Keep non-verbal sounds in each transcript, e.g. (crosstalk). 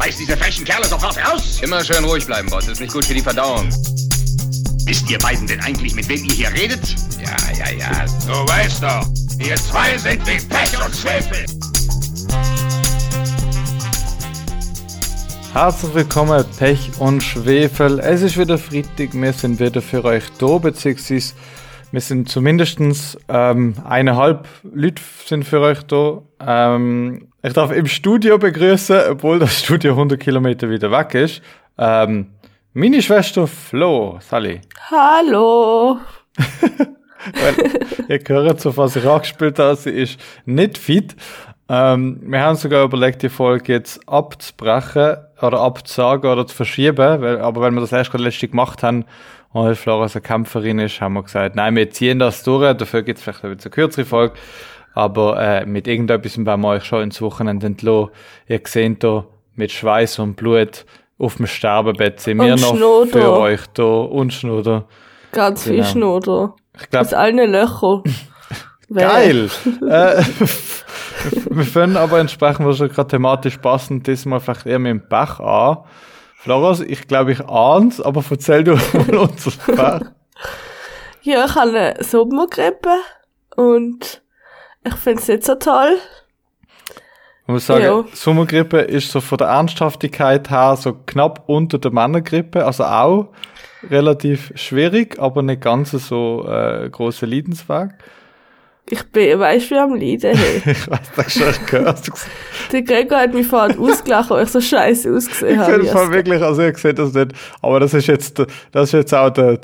Schmeiß diese frechen Kerle sofort raus! Immer schön ruhig bleiben, Boss. Ist nicht gut für die Verdauung. Wisst ihr beiden denn eigentlich, mit wem ihr hier redet? Ja, ja, ja. Du weißt doch, ihr zwei sind wie Pech und Schwefel. Herzlich willkommen, Pech und Schwefel. Es ist wieder Freitag, wir sind wieder für euch da, beziehungsweise wir sind zumindest ähm, eineinhalb Leute sind für euch da. Ähm, ich darf im Studio begrüßen, obwohl das Studio 100 Kilometer wieder weg ist. Ähm, meine Schwester Flo, Sally. Hallo. Weil (laughs) ihr hört, so was ich angespielt habe, sie ist nicht fit. Ähm, wir haben sogar überlegt, die Folge jetzt abzubrechen oder abzusagen oder zu verschieben, weil, aber wenn wir das erst gerade letzte gemacht haben und Flora eine Kämpferin ist, haben wir gesagt, nein, wir ziehen das durch, dafür gibt es vielleicht ein bisschen kürzere Folge, aber äh, mit irgendetwas werden wir euch schon ins Wochenende entlassen. Ihr seht da mit Schweiß und Blut auf dem Sterbebett sind wir Und noch Schnoder. für euch da und Schnuder. Ganz viel Genau. Schnoder. Ich glaube, Aus allen Löchern. (laughs) Geil! äh, (laughs) wir fangen aber entsprechend, was schon gerade thematisch passend diesmal vielleicht eher mit dem Bach an. Floras, ich glaube, ich ahn's, aber erzähl du (laughs) mal unser Bach. Ja, ich habe eine Sommergrippe und ich finde es nicht so toll. Ich muss sagen, Ja. Sommergrippe ist so von der Ernsthaftigkeit her so knapp unter der Männergrippe, also auch relativ schwierig, aber nicht ganz so äh, große Leidensweg. Ich bin, weißt du, wie am Leiden. Hey. (laughs) Ich weiß das schon, ich gehört. (laughs) Der Gregor hat mich vorhin ausgelacht, weil ich so scheiße ausgesehen Ich habe. finde es mal wirklich, also ich sehe das nicht, aber das ist jetzt, das ist jetzt auch der,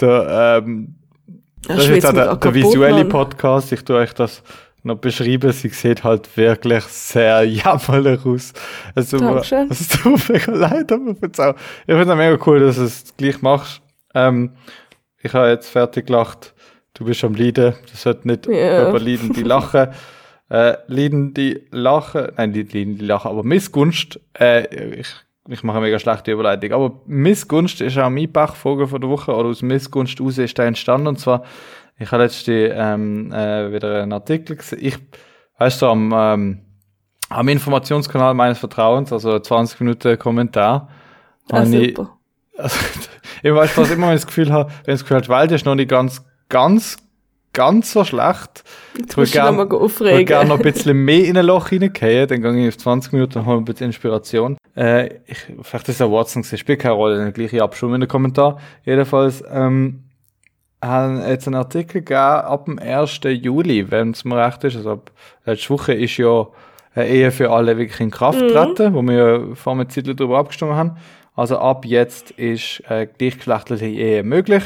der, ähm, das ist jetzt auch der, der visuelle Podcast. Ich tue euch das noch beschreiben. Sie sieht halt wirklich sehr jämmerlich aus. Es tut mir, (laughs) es tut mir mega leid, aber ich finde es auch, ich finde es mega cool, dass du es gleich machst. Ähm, ich habe jetzt fertig gelacht. Du bist am Leiden. Das sollte nicht Ja. über Leiden die lachen. (laughs) Äh, Leiden die lachen, nein, die Leiden die lachen, aber Missgunst, äh, ich, ich mache eine mega schlechte Überleitung, aber Missgunst ist auch mein Bachvogel von der Woche, oder aus Missgunst raus ist der entstanden, und zwar, ich habe letzte ähm, äh, wieder einen Artikel gesehen, ich, weißt du, am, ähm, am Informationskanal meines Vertrauens, also 20 Minuten Kommentar, Ah, habe ich, super. (laughs) also, ich weiß was immer, wenn ich das Gefühl habe, wenn ich das Gefühl habe, die Welt ist noch nicht ganz, ganz, ganz so schlecht. Jetzt musst gern- Ich würde gerne aufregen. noch ein (laughs) bisschen mehr in ein Loch reingehen, dann gehe ich auf 20 Minuten und hole ein bisschen Inspiration. Äh, ich, vielleicht ist es ein Watson gewesen, spielt keine Rolle, dann gleich abschauen in den Kommentar. Jedenfalls, ähm, haben jetzt einen Artikel gegeben, ab dem 1. Juli, wenn es mir recht ist, also ab letzte Woche ist ja eine Ehe für alle wirklich in Kraft getreten, wo wir ja vor einer Zeit darüber abgestimmt haben. Also ab jetzt ist äh, gleichgeschlechtliche Ehe möglich.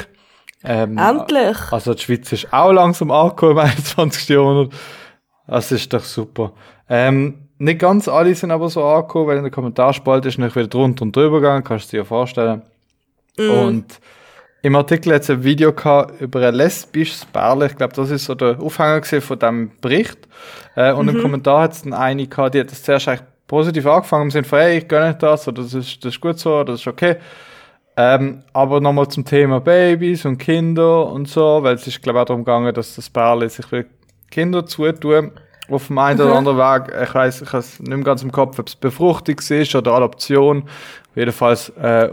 Ähm, Endlich. also die Schweiz ist auch langsam angekommen im (laughs) 21. Jahrhundert. Das ist doch super. Ähm, nicht ganz alle sind aber so angekommen, weil in der Kommentarspalte ist noch wieder drunter und drüber gegangen, kannst du dir ja vorstellen. Und im Artikel hat es ein Video gehabt über ein lesbisches Pärchen. Ich glaube, das ist so der Aufhänger von dem Bericht. Äh, und im Kommentar hat es dann eine gehabt, die hat das zuerst eigentlich positiv angefangen im Sinne von, hey, ich gönne das, oder das ist, das ist gut so, oder das ist okay. Ähm, aber nochmal zum Thema Babys und Kinder und so, weil es ist, glaube ich, auch darum gegangen, dass das Pärchen sich will Kinder zutun. Auf dem einen oder anderen Weg, ich weiß, ich habe es nicht mehr ganz im Kopf, ob es Befruchtung ist oder Adoption. Jedenfalls äh,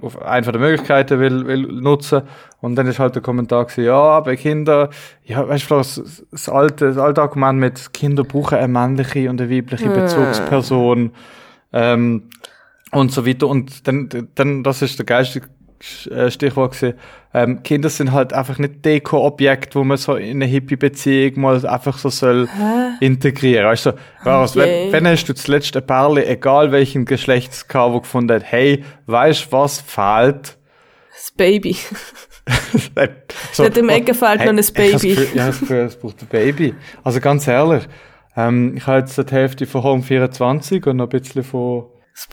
auf eine von der Möglichkeiten will, will nutzen. Und dann ist halt der Kommentar gewesen, ja, bei Kindern, ja, weißt du, das, das alte, das alte Argument mit Kinder brauchen eine männliche und eine weibliche Bezugsperson. Ähm, und so weiter. Und dann, dann das ist der geilste äh, Stichwort gewesen. Ähm, Kinder sind halt einfach nicht Deko-Objekt, wo man so in eine Hippie-Beziehung mal einfach so soll integrieren. Weißt du, Okay. wenn, wenn hast du zuletzt ein Perle, egal welchen Geschlechts wo gefunden hat, hey, weißt du, was fehlt? Das Baby. so, (laughs) (laughs) Nicht im Ecken fehlt noch ein das Baby. Gefühl- Ja, das es braucht ein Baby. Also ganz ehrlich, ähm, ich habe jetzt die Hälfte von Home 24 und noch ein bisschen von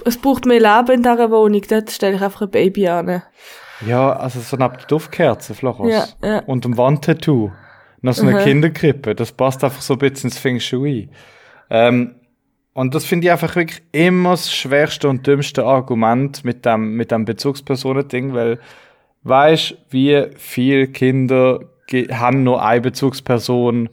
Es, braucht mehr Leben in dieser Wohnung. Dort stelle ich einfach ein Baby an. Ja, also so der Duftkerze, Flachos. Ja, ja. Und einem Wandtattoo. Noch so eine Mhm. Kinderkrippe. Das passt einfach so ein bisschen ins Feng Shui. Ähm, und das finde ich einfach wirklich immer das schwerste und dümmste Argument mit dem, mit dem Bezugspersonen-Ding, weil weißt, wie viele Kinder haben nur eine Bezugsperson,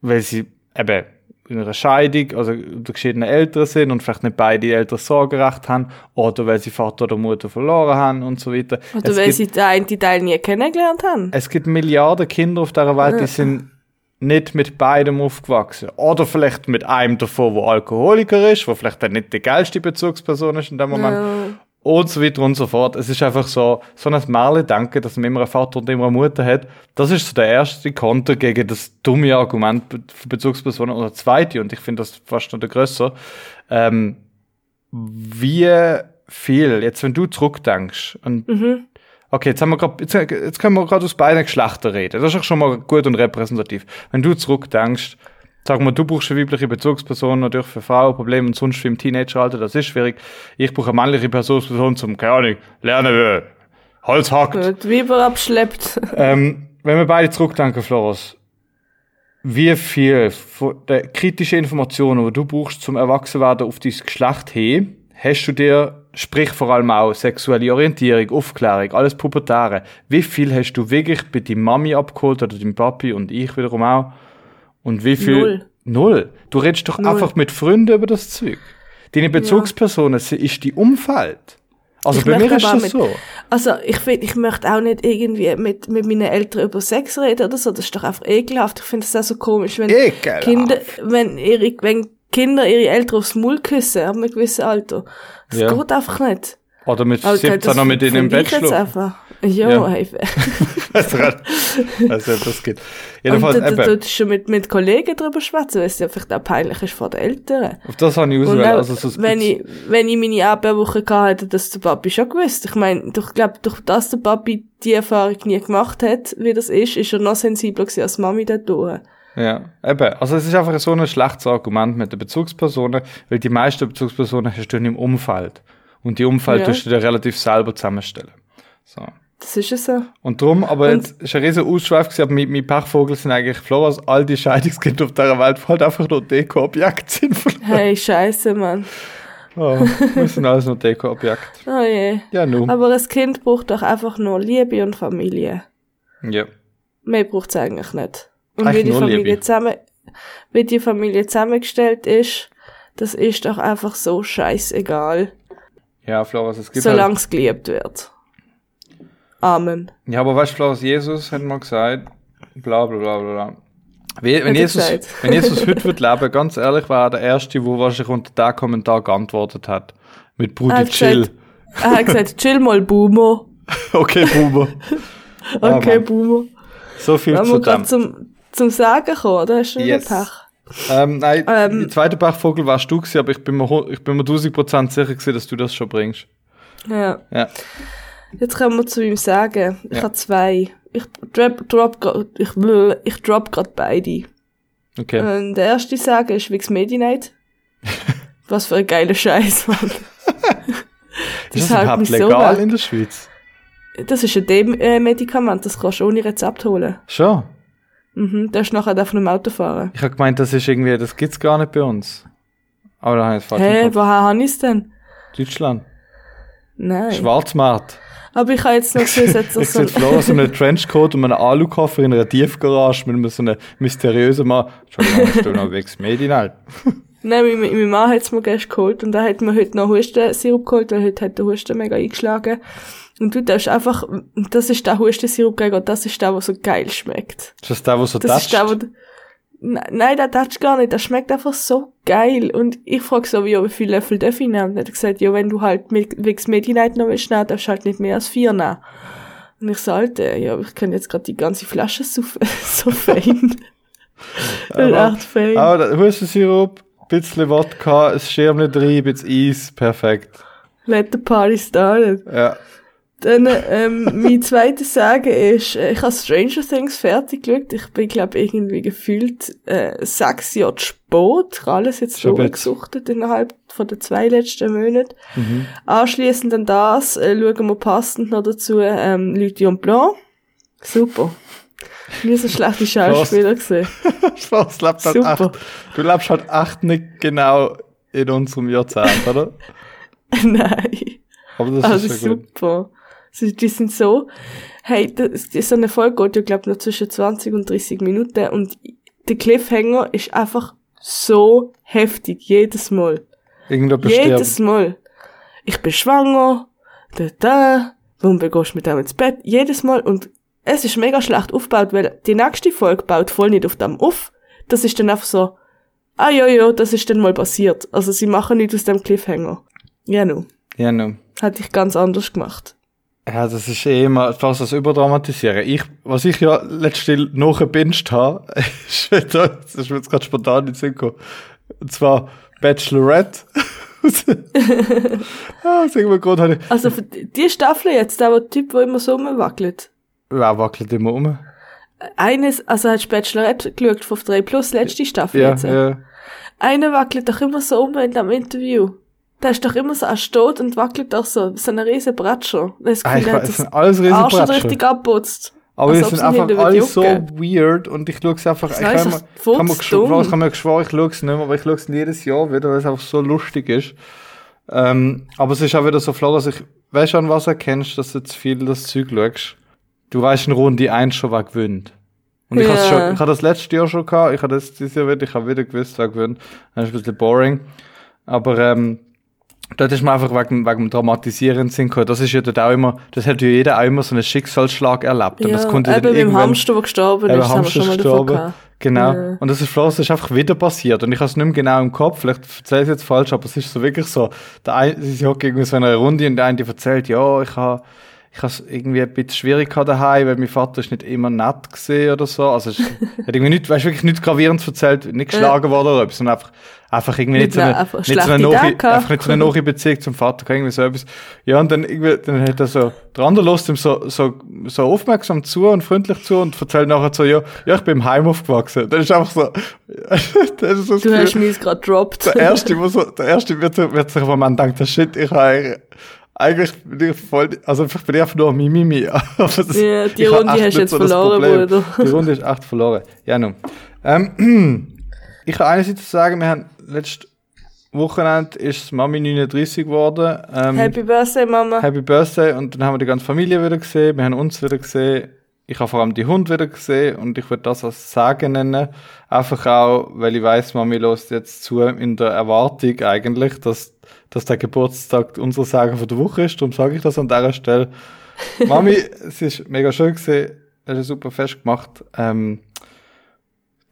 weil sie eben in einer Scheidung, also unter geschiedene Eltern sind und vielleicht nicht beide Eltern Sorgerecht haben, oder weil sie Vater oder Mutter verloren haben und so weiter. Oder es weil gibt, sie den einen Teil nie kennengelernt haben. es gibt Milliarden Kinder auf dieser Welt, die sind nicht mit beidem aufgewachsen. Oder vielleicht mit einem davon, wo Alkoholiker ist, wo vielleicht dann nicht die geilste Bezugsperson ist in dem Moment. Ja. Und so weiter und so fort. Es ist einfach so, so ein Märle-Denken, dass man immer einen Vater und immer eine Mutter hat. Das ist so der erste Konter gegen das dumme Argument für Bezugspersonen. Und der zweite, und ich finde das fast noch der grösser, ähm, wie viel, jetzt wenn du zurückdenkst, und Okay, jetzt haben wir grad, jetzt, jetzt können wir gerade aus beiden Geschlechtern reden. Das ist auch schon mal gut und repräsentativ. Wenn du zurückdenkst, sagen wir, du brauchst eine weibliche Bezugsperson natürlich für Frauen Probleme und sonst für im Teenageralter, das ist schwierig. Ich brauche eine männliche Bezugsperson zum, keine Ahnung, lernen, wie Holz hackt. Weiber abschleppt. (laughs) Ähm, wenn wir beide zurückdenken, Floris, wie viel von der kritischen Informationen, die du brauchst zum Erwachsenwerden auf dein Geschlecht hin, hast du dir, sprich vor allem auch sexuelle Orientierung, Aufklärung, alles Pubertäre, wie viel hast du wirklich bei deiner Mami abgeholt oder deinem Papi und ich wiederum auch? Und wie viel? Null. Null. Du redest doch Null. einfach mit Freunden über das Zeug. Deine Bezugspersonen sie ist die Umfeld. Also Ich bei mir ist das mit- so. Also, ich finde, ich möchte auch nicht irgendwie mit, mit meinen Eltern über Sex reden oder so. Das ist doch einfach ekelhaft. Ich finde das auch so komisch, wenn Ekelhaft. Kinder, wenn ihre, wenn Kinder ihre Eltern aufs Maul küssen, ab einem gewissen Alter. Das Ja. geht einfach nicht. Oder mit Aber 17 noch mit denen im Bett schlafen. einfach. Ja, Ja. hey. (laughs) (laughs) Also, also das geht. Und Jedenfalls, du, du, du schon mit, mit Kollegen drüber schwätzen, weil es ja vielleicht auch peinlich ist vor den Eltern. auf das habe ich Und ausgewählt. auch, Also so wenn, ich, wenn ich meine Abwehrwoche gehabt hätte, das der Papi schon gewusst. Ich meine, ich glaube, durch das der Papi die Erfahrung nie gemacht hat, wie das ist, ist er noch sensibler gewesen als Mami dort durch. Ja, eben. Also es ist einfach so ein schlechtes Argument mit den Bezugspersonen, weil die meisten Bezugspersonen hast du nicht im Umfeld. Und die Umfeld Ja. tust du dir relativ selber zusammenstellen. So. Das ist ja so. Und drum, aber Und- jetzt ist ein riesen Ausschweif gewesen, aber mein, mein Pechvogel sind eigentlich Floras, all die Scheidungskinder auf dieser Welt, halt einfach nur Deko-Objekte sind. Hey, scheiße, Mann. Oh, wir sind alles nur Deko-Objekte. (laughs) Oh je. Ja, nun. Aber ein Kind braucht doch einfach nur Liebe und Familie. Ja. Mehr braucht es eigentlich nicht. Und Eigentlich wie die Familie Liebe. zusammen, wie die Familie zusammengestellt ist, das ist doch einfach so scheißegal, Ja, Floras, es gibt halt, solange es geliebt wird. Amen. Ja, aber weißt du, Floris, Jesus hat mal gesagt, bla bla bla bla, wenn, Hat Jesus, wenn Jesus (laughs) heute wird leben, ganz ehrlich, war er der Erste, der wahrscheinlich unter den Kommentar geantwortet hat. Mit Brudi Chill. gesagt- Er hat gesagt, chill mal, Boomer. (laughs) Okay, Buber. (laughs) Okay, Mann. Boomer. So viel zu dem. zum, zum Sagen kommen, oder? Hast du Yes. Pech? Ähm, nein, Ähm, die zweite Bachvogel warst du gewesen, aber ich bin mir, ich bin mir 1000% sicher gewesen, dass du das schon bringst. Ja. Ja. Jetzt kommen wir zu ihm Sagen. Ich Ja. habe zwei. Ich drop, drop, ich, ich drop gerade beide. Okay. Und der erste Sagen ist Wix Medi Night. (laughs) Was für ein geiler Scheiß, Mann. das ist halt überhaupt so legal in der Schweiz. Das ist ein D-Medikament, das kannst du ohne Rezept holen. Schon. Mhm, das ist nachher auf einem Auto fahren. Ich habe gemeint, das ist irgendwie, das gibt's gar nicht bei uns. Aber da habe ich es falsch Hä, im hey, woher habe ich denn? Deutschland. Nein. Schwarzmarkt. Aber ich habe jetzt noch zusätzlich (laughs) Ich so... sehe Flora so einen Trenchcoat und einen Alukoffer in einer Tiefgarage mit so einem mysteriösen Mann. Entschuldigung, hast du noch Wex Medien halt? (laughs) Nein, mein, mein Mann hat es mir gestern geholt und er hat mir heute noch Hustensirup geholt, weil heute hat der Husten mega eingeschlagen. Und du darfst einfach, das ist der Hustensirup gegen das ist der, der so geil schmeckt. Ist das der, der so Das ist der, wo, Nein, der toucht gar nicht, der schmeckt einfach so geil. Und ich frage so, wie, wie viele Löffel darf ich nehmen? Und er hat gesagt, ja, wenn du halt mit Wix Medi-Night noch willst nehmen, darfst du halt nicht mehr als vier nehmen. Und ich so, Alter, ja, ich kann jetzt gerade die ganze Flasche so, so fein. Aber- echt fein. Aber der Hustensirup, bisschen Wodka, ein Schirm drin, ein bisschen Eis, perfekt. Let the party started. Ja. Dann, ähm, mein zweites Sagen ist, äh, ich habe Stranger Things fertig geschaut. Ich bin, glaube irgendwie gefühlt äh, sechs Jahre zu spät. Ich habe alles jetzt Schon durchgesuchtet innerhalb von den zwei letzten Monaten. Mhm. Anschliessend an das äh, schauen wir passend noch dazu ähm, und Blanc. Super. Nie so schlechte Schauspieler gesehen. (laughs) Spaß, lebt halt Super. echt, du lebst halt echt nicht genau in unserem Jahrzehnt, oder? (laughs) Nein. Aber das Also ist ja gut. Die sind so, hey, das, so eine Folge geht ja, glaube noch zwischen 20 und 30 Minuten und der Cliffhanger ist einfach so heftig, jedes Mal. Irgendjemand Jedes stirbt. Mal. Ich bin schwanger, da, da, warum gehst du mit dem ins Bett? Jedes Mal. Und es ist mega schlecht aufgebaut, weil die nächste Folge baut voll nicht auf dem auf. Das ist dann einfach so, ah ja, ja, das ist dann mal passiert. Also sie machen nicht aus dem Cliffhanger. Ja, nu. Ja, no. Hätte ich ganz anders gemacht. Ja, das ist eh immer fast das Überdramatisieren. Ich, was ich ja letztens nachgebinged habe, (laughs) ist das ist mir jetzt gerade spontan in den Sinn gekommen. Und zwar Bachelorette. (laughs) aus irgendeinem Grund habe ich, Also für die Staffel jetzt, der, der Typ, der immer so rumwackelt. wer wackelt immer um? Eines, also hast du Bachelorette geschaut von 3 Plus, letzte Staffel Ja, jetzt. ja. Einer wackelt doch immer so um in dem Interview. Der ist doch immer so erstot und wackelt doch so, so eine riesen Bratscher. Das Ah, ich weiß, das sind alles nicht Bratscher. richtig abputzt. Aber Als die sind einfach alle so weird und ich schaue es einfach, ich Nein, kann, mir, kann, mir geschworen, ich kann mir geschworen, ich schaue es nicht mehr, aber ich schaue es jedes Jahr wieder, weil es einfach so lustig ist. Ähm, aber es ist auch wieder so flau, dass ich, weißt du, an was erkennst, dass du zu viel das Zeug schaust? Du weißt in Runde 1 schon, wer gewinnt. Und ich Ja. habe schon, ich habe das letzte Jahr schon gehabt, ich habe das dieses Jahr wieder, ich habe wieder gewusst, wer gewinnt. Das ist ein bisschen boring. Aber, ähm, dort ist mir einfach wegen, wegen dem Dramatisieren Sinn gekommen. Das ist ja dort auch immer, das hat ja jeder auch immer so einen Schicksalsschlag erlebt. Und Ja, das konnte eben irgendwann- Hamster, der gestorben ist, haben wir Hamster schon mal davon gestorben. gehabt. Genau. Ja. Und das ist Flo, das ist einfach wieder passiert. Und ich habe es nicht mehr genau im Kopf. Vielleicht erzähle ich es jetzt falsch, aber es ist so wirklich so. Der eine, sie hocken irgendwie so in einer Runde und der eine die erzählt, ja, ich habe ich habe es irgendwie ein bisschen schwierig gehabt daheim, weil mein Vater ist nicht immer nett gesehen oder so. Also es ist- (laughs) hat irgendwie nicht, weißt, wirklich nichts gravierendes erzählt, nicht geschlagen worden oder etwas, sondern einfach, einfach irgendwie nicht, Nicht so eine, einfach nicht so eine nahe, einfach nicht so eine nahe Beziehung zum Vater, irgendwie so etwas. Ja, und dann irgendwie, dann hat er so, der andere lässt ihm so, so, so aufmerksam zu und freundlich zu und erzählt nachher so, ja, ja, ich bin im Heim aufgewachsen. Das ist einfach so, (laughs) das ist so Du hast mich gerade gedroppt. der erste, so, der erste wird, wird sich am Moment denken, shit, ich habe eigentlich, bin ich voll, also vielleicht bin ich einfach nur ein Mimimi. (laughs) Aber das, Ja, die ich Runde hast du jetzt das verloren. Bruder. Die Runde ist echt verloren. Ja, nun. Ähm, (clears throat) ich kann einerseits sagen, wir haben letztes Wochenende ist Mami 39 geworden. Ähm, Happy Birthday, Mama. Happy Birthday und dann haben wir die ganze Familie wieder gesehen, wir haben uns wieder gesehen, ich habe vor allem die Hund wieder gesehen und ich würde das als Sagen nennen, einfach auch, weil ich weiß, Mami lässt jetzt zu in der Erwartung eigentlich, dass, dass der Geburtstag unser Sagen von der Woche ist, darum sage ich das an dieser Stelle. (laughs) Mami, es ist mega schön gewesen, es ist super fest gemacht, ähm,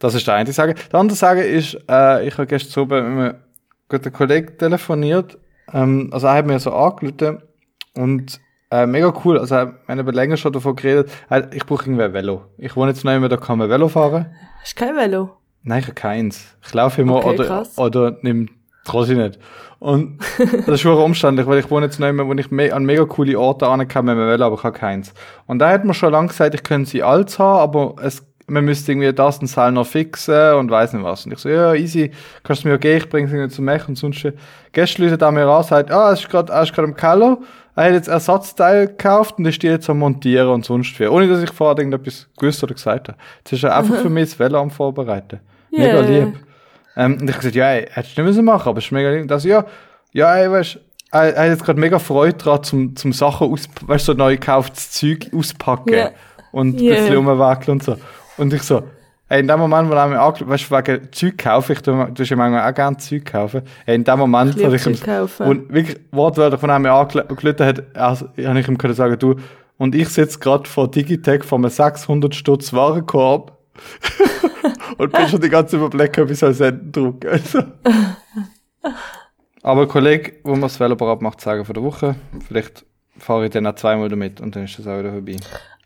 das ist der eine Sagen. Der andere Sagen ist, äh, ich habe gestern oben mit einem guten Kollegen telefoniert. Ähm, also er hat mir so angerufen und äh, mega cool. Also wir haben eben länger schon davon geredet. Äh, ich brauche irgendwie ein Velo. Ich wohne jetzt noch immer, da kann man Velo fahren. Hast du kein Velo? Nein, ich habe keins. Ich laufe immer Okay, oder, krass. oder nimm Trottinett. Und (laughs) das ist schon umständlich, weil ich wohne jetzt noch immer, wo ich me an mega coole Orte ankam mit dem Velo, aber ich habe keins. Und da hat man schon lange gesagt, ich könnte sie alt haben, aber es, man müsste irgendwie das und Seil noch fixen und weiß nicht was. Und ich so, ja, easy, kannst du mir geben, ich bringe es irgendwie zum Mech und sonst. Gestern läutet er mir an, sagt, ah, es ist gerade, er ist gerade im Keller, er hat jetzt Ersatzteil gekauft und ist die jetzt am Montieren und sonst wie. Ohne, dass ich vorher irgendetwas gewusst oder gesagt habe. Jetzt ist er einfach für mich das Velo am Vorbereiten. Mega Yeah. lieb. Ähm, und ich gesagt, ja, ey, hättest du nicht müssen machen, aber es ist mega lieb. Das, ja, ja, ey, weißt, er, er hat jetzt gerade mega Freude dran, zum, zum Sachen aus, weißt, so neu gekauftes Zeug auspacken. Ja. Und ein Yeah. bisschen rumwackeln und so. Und ich so, ey, in dem Moment, wo mir angeschaut, weißt du, wegen Zeug kaufen, ich tu, du hast ja manchmal auch gerne Zeug kaufen. Ey, in dem Moment, Ich wo ich ihm, und wirklich wortwörtlich, er mir angelötet hat, also, habe ich ihm können sagen, du, und ich sitze gerade vor Digitec vor einem 600 Stutz Warenkorb (laughs) und bin schon die ganze Überblick, ob ich soll senden drucken. Also. (laughs) Aber ein Kollege, wo mir das Velo parat macht, sagen von der Woche, vielleicht fahre ich dann auch zweimal damit und dann ist das auch wieder vorbei.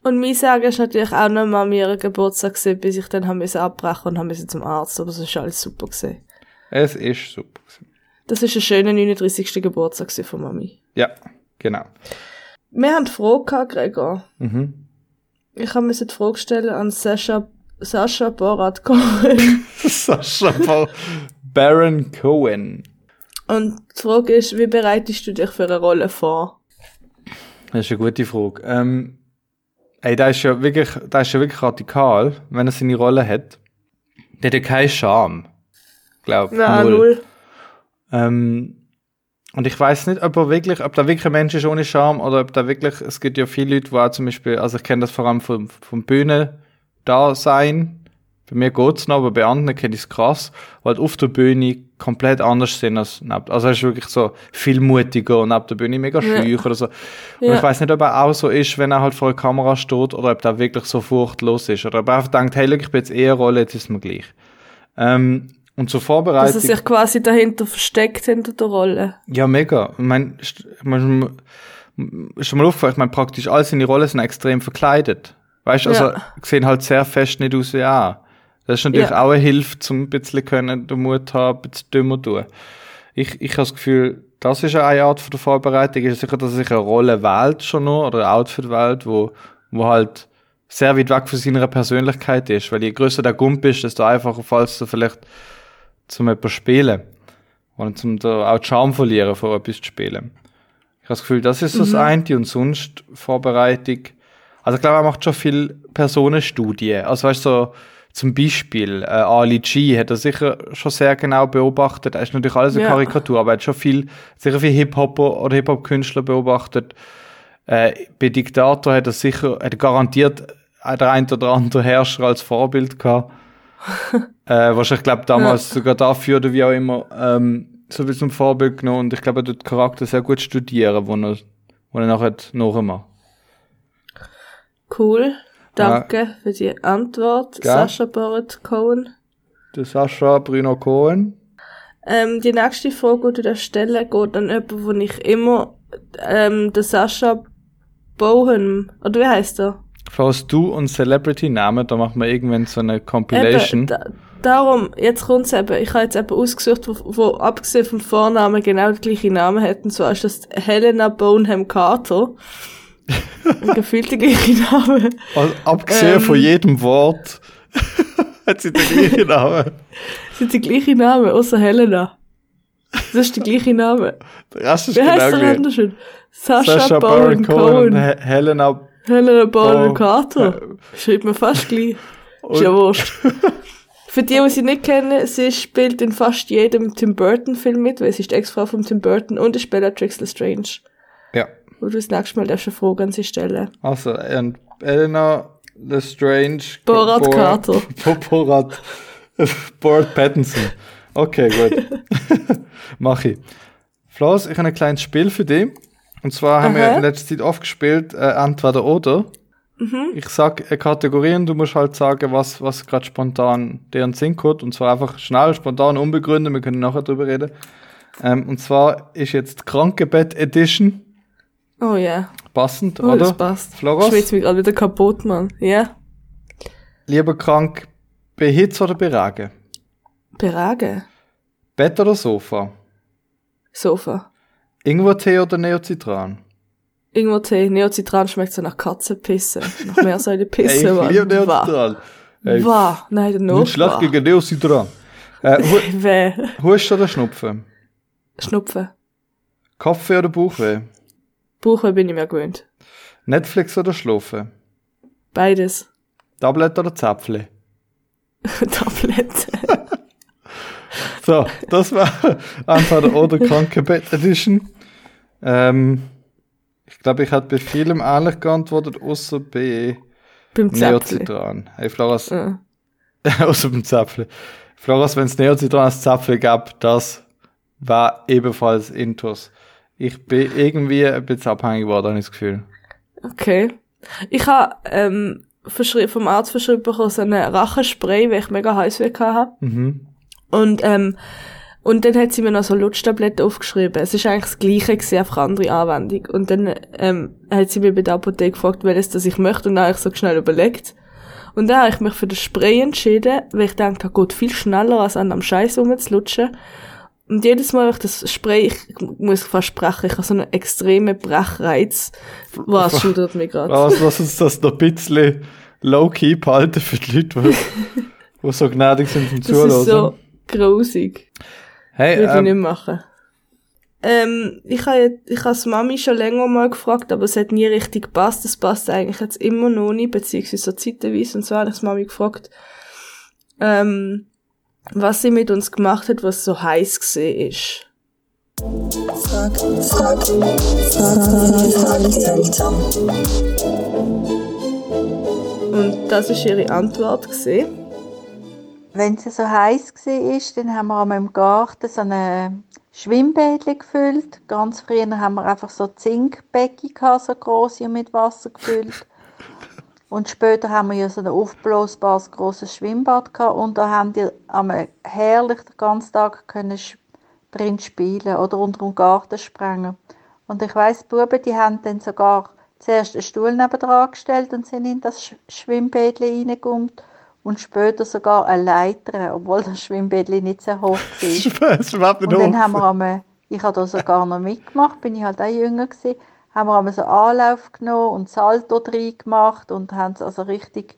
Und mein Sagen ist natürlich auch noch mal ihren Geburtstag gewesen, bis ich dann haben müssen abbrechen und haben müssen zum Arzt, aber es ist alles super gewesen. Es ist super. Das ist ein schöner 39. Geburtstag gewesen von Mami. Ja, genau. Wir haben die Frage gehabt, Gregor. Mhm. Ich habe mir die Frage stellen an Sascha, Sascha Borat Cohen. (laughs) Sascha Bar Baron Cohen. Und die Frage ist, wie bereitest du dich für eine Rolle vor? Das ist eine gute Frage. Ähm, ey, der ist ja wirklich, der ist ja wirklich radikal, wenn er seine Rolle hat. Der hat ja keinen Charme. Glaub, Na, null. Ähm, und ich weiß nicht, ob er wirklich, ob da wirklich ein Mensch ist ohne Charme oder ob da wirklich, es gibt ja viele Leute, wo auch zum Beispiel, also ich kenne das vor allem vom, vom Bühnen da sein, Bei mir geht's noch, aber bei anderen kenne ich es krass, weil auf der Bühne komplett anders sind als neben, also er ist wirklich so viel mutiger und neben der Bühne mega Ja. schüch oder so. Und Ja. ich weiß nicht, ob er auch so ist, wenn er halt vor der Kamera steht oder ob er wirklich so furchtlos ist oder ob er einfach denkt, hey, look, ich bin jetzt eher Rolle, jetzt ist mir gleich. Ähm, und zur Dass Vorbereitung. er sich quasi dahinter versteckt hinter der Rolle. Ja, mega. Ich meine, schon mal aufgefallen, ich meine, praktisch all seine Rollen sind extrem verkleidet. Weißt du, also, Ja. sehen halt sehr fest nicht aus wie er. Das ist natürlich Ja. auch eine Hilfe, zum ein bisschen können, den Mut haben, ein bisschen dümmer tun. Ich, ich habe das Gefühl, das ist eine Art von der Vorbereitung. Ist sicher, dass er sich eine Rolle wählt schon noch, oder ein Outfit wählt, wo, wo halt sehr weit weg von seiner Persönlichkeit ist. Weil je größer der Gump ist, desto einfacher fallst du vielleicht zum etwas spielen. Und zum da auch Charme verlieren, vor etwas zu spielen. Ich habe das Gefühl, das ist so das eine und sonst Vorbereitung. Also ich glaube, er macht schon viel Personenstudien. Also weißt du, so, zum Beispiel äh, Ali G hat er sicher schon sehr genau beobachtet. Er ist natürlich alles eine Ja. Karikatur, aber er hat schon viel, sicher viel Hip-Hopper oder Hip-Hop-Künstler beobachtet. Äh, bei Diktator hat er sicher, hat er garantiert der ein oder andere Herrscher als Vorbild gehabt. (laughs) äh, wahrscheinlich, glaube damals sogar dafür oder wie auch immer, ähm, so ein bisschen zum Vorbild genommen. Und ich glaube, er tut den Charakter sehr gut studieren, wo er, wo er nachher nachmacht. Cool. Danke für die Antwort, Gell? Sascha Baron Cohen. Der Sascha Bruno Cohen. Ähm, die nächste Frage, die du da stellen, geht an jemanden, wo ich immer, ähm, der Sascha Bowen, oder wie heißt er? Falls du und Celebrity Namen, da machen wir irgendwann so eine Compilation. Eben, da, darum, jetzt kommt's eben, ich habe jetzt eben ausgesucht, wo, wo abgesehen vom Vornamen genau den gleichen Namen und zwar ist das Helena Bonham Carter. (laughs) Gefühlt der gleiche Name. Also, abgesehen Ähm. von jedem Wort (laughs) hat sie den gleichen Namen. Sind die gleichen Namen, außer Helena. Das ist der gleiche Name. Der Rest ist Wie heißt genau der andere schon? Sascha, Sascha Baron Baron Cohen Cohen. He Helena. Helena Bo- Carter. Schreibt mir fast gleich. (laughs) Ist ja wurscht. Für die, die sie nicht kennen, sie spielt in fast jedem Tim Burton Film mit, weil sie ist die Ex-Frau von Tim Burton und ist Bellatrix Lestrange. Ja. Wo du das nächste Mal darfst eine Frage an sie stellen. Also, und Elena Lestrange. Borat Bor- Carter. (laughs) Bo- Borat. (laughs) Borat Pattinson. Okay, gut. (laughs) Mach ich. Flaus, ich habe ein kleines Spiel für dich. Und zwar haben wir Aha. in letzter Zeit oft gespielt, äh, entweder oder. Mhm. Ich sag eine Kategorie und du musst halt sagen, was, was gerade spontan dir in den Sinn kommt. Und zwar einfach schnell, spontan, unbegründet. Wir können nachher drüber reden. Ähm, und zwar ist jetzt Krankebett Edition Oh ja. passend, Oh, oder? das passt. Floros? Ich schwitze mich gerade wieder kaputt, Mann. Ja. Lieber krank, behitz oder berage? Berage. Bett oder Sofa? Sofa. Ingwertee oder Neocitran? Irgendwo Tee. Neocitran schmeckt so nach Katzenpisse. Nach Meersäulepisse, (laughs) Ey, ich Mann. liebe. Neocitran. Ey, Wah. Nein, der Nicht schlecht gegen Neocitran. Äh, (laughs) Weh. Husten oder Schnupfen? Schnupfen. Kaffee oder Bauchweh? Buchweh bin ich mir gewöhnt. Netflix oder Schlafen? Beides. (laughs) Tablet oder Zapfle? (laughs) Tablette. So, das war (laughs) entweder oder Krankebett Edition. Ähm, ich glaube, ich hatte bei vielem ähnlich geantwortet, außer bei Beim. Neocitran. Hey, Floras, Ja. außer beim Zapfle. Floras, wenn es Neocitran als Zapfle gab, das war ebenfalls Intus. Ich bin irgendwie ein bisschen abhängig geworden, habe ich das Gefühl. Okay. Ich habe ähm, vom Arzt verschrieben bekommen, so einen Rachenspray, weil ich mega Heißweh hatte. Mhm. Und, ähm, und dann hat sie mir noch so Lutschtabletten aufgeschrieben. Es ist eigentlich das Gleiche gewesen, einfach andere Anwendung. Und dann, ähm, hat sie mir bei der Apotheke gefragt, welches das ich möchte, und dann habe ich so schnell überlegt. Und dann habe ich mich für das Spray entschieden, weil ich dachte, das geht viel schneller, als an am Scheiß rumzulutschen. Und jedes Mal, wenn ich das Spray, ich muss fast sprechen, ich habe so einen extremen Brechreiz. Was schudert mich gerade? Lass, (laughs) lass uns das noch ein bisschen low-key behalten für die Leute, die, die so gnädig sind zum Das Zuhören. ist so grausig. hey, Würde ich nicht ähm, machen. Ähm, ich habe ich habe das Mami schon länger mal gefragt, aber es hat nie richtig gepasst. Es passt eigentlich jetzt immer noch nicht, beziehungsweise so zeitweise. Und so habe ich das Mami gefragt, ähm, was sie mit uns gemacht hat, was so heiß gesehen ist. Und das ist ihre Antwort gesehen. wenn es so heiß war, dann haben wir einmal im Garten so eine Schwimmbädchen gefüllt. Ganz früher haben wir einfach so Zinkbecken so grosse und mit Wasser gefüllt. Und später haben wir ja so ein aufblasbares grosses Schwimmbad gehabt und da haben die einmal herrlich den ganzen Tag können drin spielen oder unter dem Garten sprengen. Und ich weiss, die Buben, die haben dann sogar zuerst einen Stuhl nebendran gestellt und sind in das Sch- Schwimmbädchen reingekommen und später sogar eine Leiter, obwohl das Schwimmbädchen nicht sehr hoch (laughs) war. Und dann haben wir einmal, ich habe da sogar noch mitgemacht, bin ich halt auch jünger gewesen, haben wir einmal so Anlauf genommen und Salto drin gemacht und haben es also richtig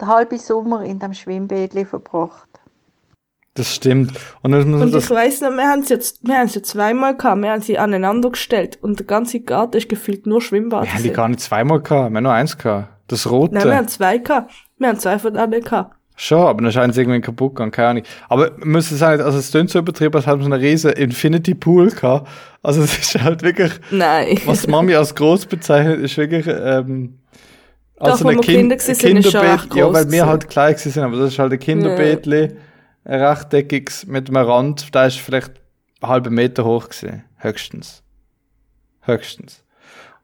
den halben Sommer in dem Schwimmbädchen verbracht. Das stimmt. Und Und das, ich weiss noch, wir haben sie jetzt, wir haben sie zweimal gehabt, wir haben sie aneinander gestellt und der ganze Garten ist gefühlt nur Schwimmbad. wir haben die gar nicht zweimal gehabt, wir haben nur eins gehabt. Das rote. Nein, wir haben zwei gehabt. Wir haben zwei von denen gehabt. Schon, aber dann scheint es irgendwie kaputt gegangen, keine Ahnung. Aber man muss sagen, also es klingt so übertrieben, als hätten wir so einen riesen Infinity Pool gehabt. Also es ist halt wirklich, Nein. was Mami als groß bezeichnet, ist wirklich, ähm, Doch, Kinder gewesen sind, ist schon recht ja, weil wir halt klein gewesen sind, aber das ist halt ein Kinderbettli, ein rechteckiges mit einem Rand, da ist vielleicht einen halben Meter hoch gewesen, höchstens. Höchstens.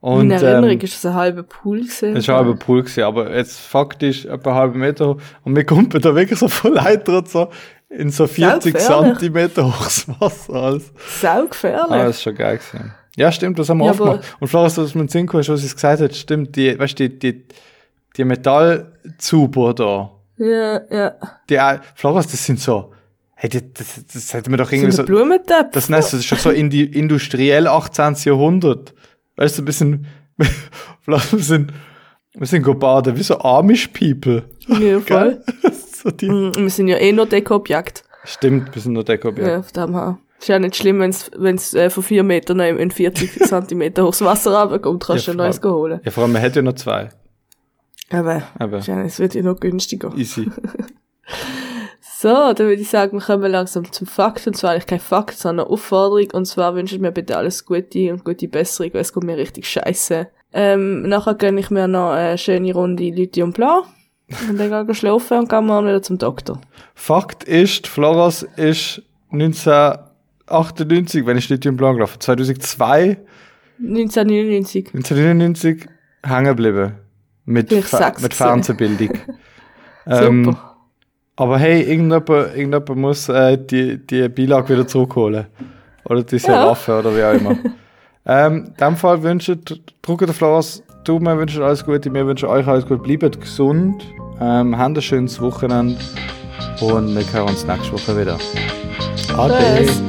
Und, In Erinnerung ähm, ist es ein halber Pool gewesen. das war halber Pool gewesen, aber jetzt faktisch etwa einen halben Meter hoch. Und wir kommen da wirklich so voll Leiter und so in so 40 gefährlich. Zentimeter hochs Wasser. Alles. Sau gefährlich. Ah, das ist schon geil gewesen. Ja, stimmt, das haben wir Ja, oft gemacht. Und Flores, was mit Sinn hast, was sie gesagt hat, stimmt, die, weißt du, die, die, die Metallzuber da, ja, ja. die, äh, Flores, das sind so, hey, die, das, das hätte man doch irgendwie So so, ein das, das ist schon so in die industriell 18. Jahrhundert. Weißt du, ein bisschen, Flores, wir sind, wir sind gebadet, wie so Amish People. Ja, voll. (laughs) So die, Mm, Wir sind ja eh nur Deko-Objekt. Stimmt, wir sind nur Deko-Objekt. Ja, auf dem her. Ist ja nicht schlimm, wenn's, wenn's, äh, von vier Metern in in 40 (laughs) Zentimeter hochs Wasser runterkommt, kannst du Ja, ein neues holen. Ja, vor allem, man hätte ja noch zwei. Aber, Aber es wird ja noch günstiger. easy. (laughs) So, dann würde ich sagen, wir kommen langsam zum Fakt. Und zwar eigentlich kein Fakt, sondern eine Aufforderung. Und zwar wünsche ich mir bitte alles Gute und gute Besserung, weil es kommt mir richtig scheiße. Ähm, nachher gönne ich mir noch eine schöne Runde Lithium Blau. Und dann gehe ich schlafen und gehe morgen wieder zum Doktor. Fakt ist, Floras ist 1998, wenn ich im Plan gelaufen, 2002, 1999. 1999 hängen geblieben. Mit, Fer mit. Fernsehbildung. (laughs) ähm, Super. Aber hey, irgendjemand, irgendjemand muss äh, die, die Beilage wieder zurückholen. Oder diese Ja. Waffe oder wie auch immer. ähm, in dem Fall wünsche drückt der Floras Daumen, wünsche alles Gute, wir wünschen euch alles Gute, bleibt gesund, ähm, habt ein schönes Wochenende und wir hören uns nächste Woche wieder. Ade. Tschüss.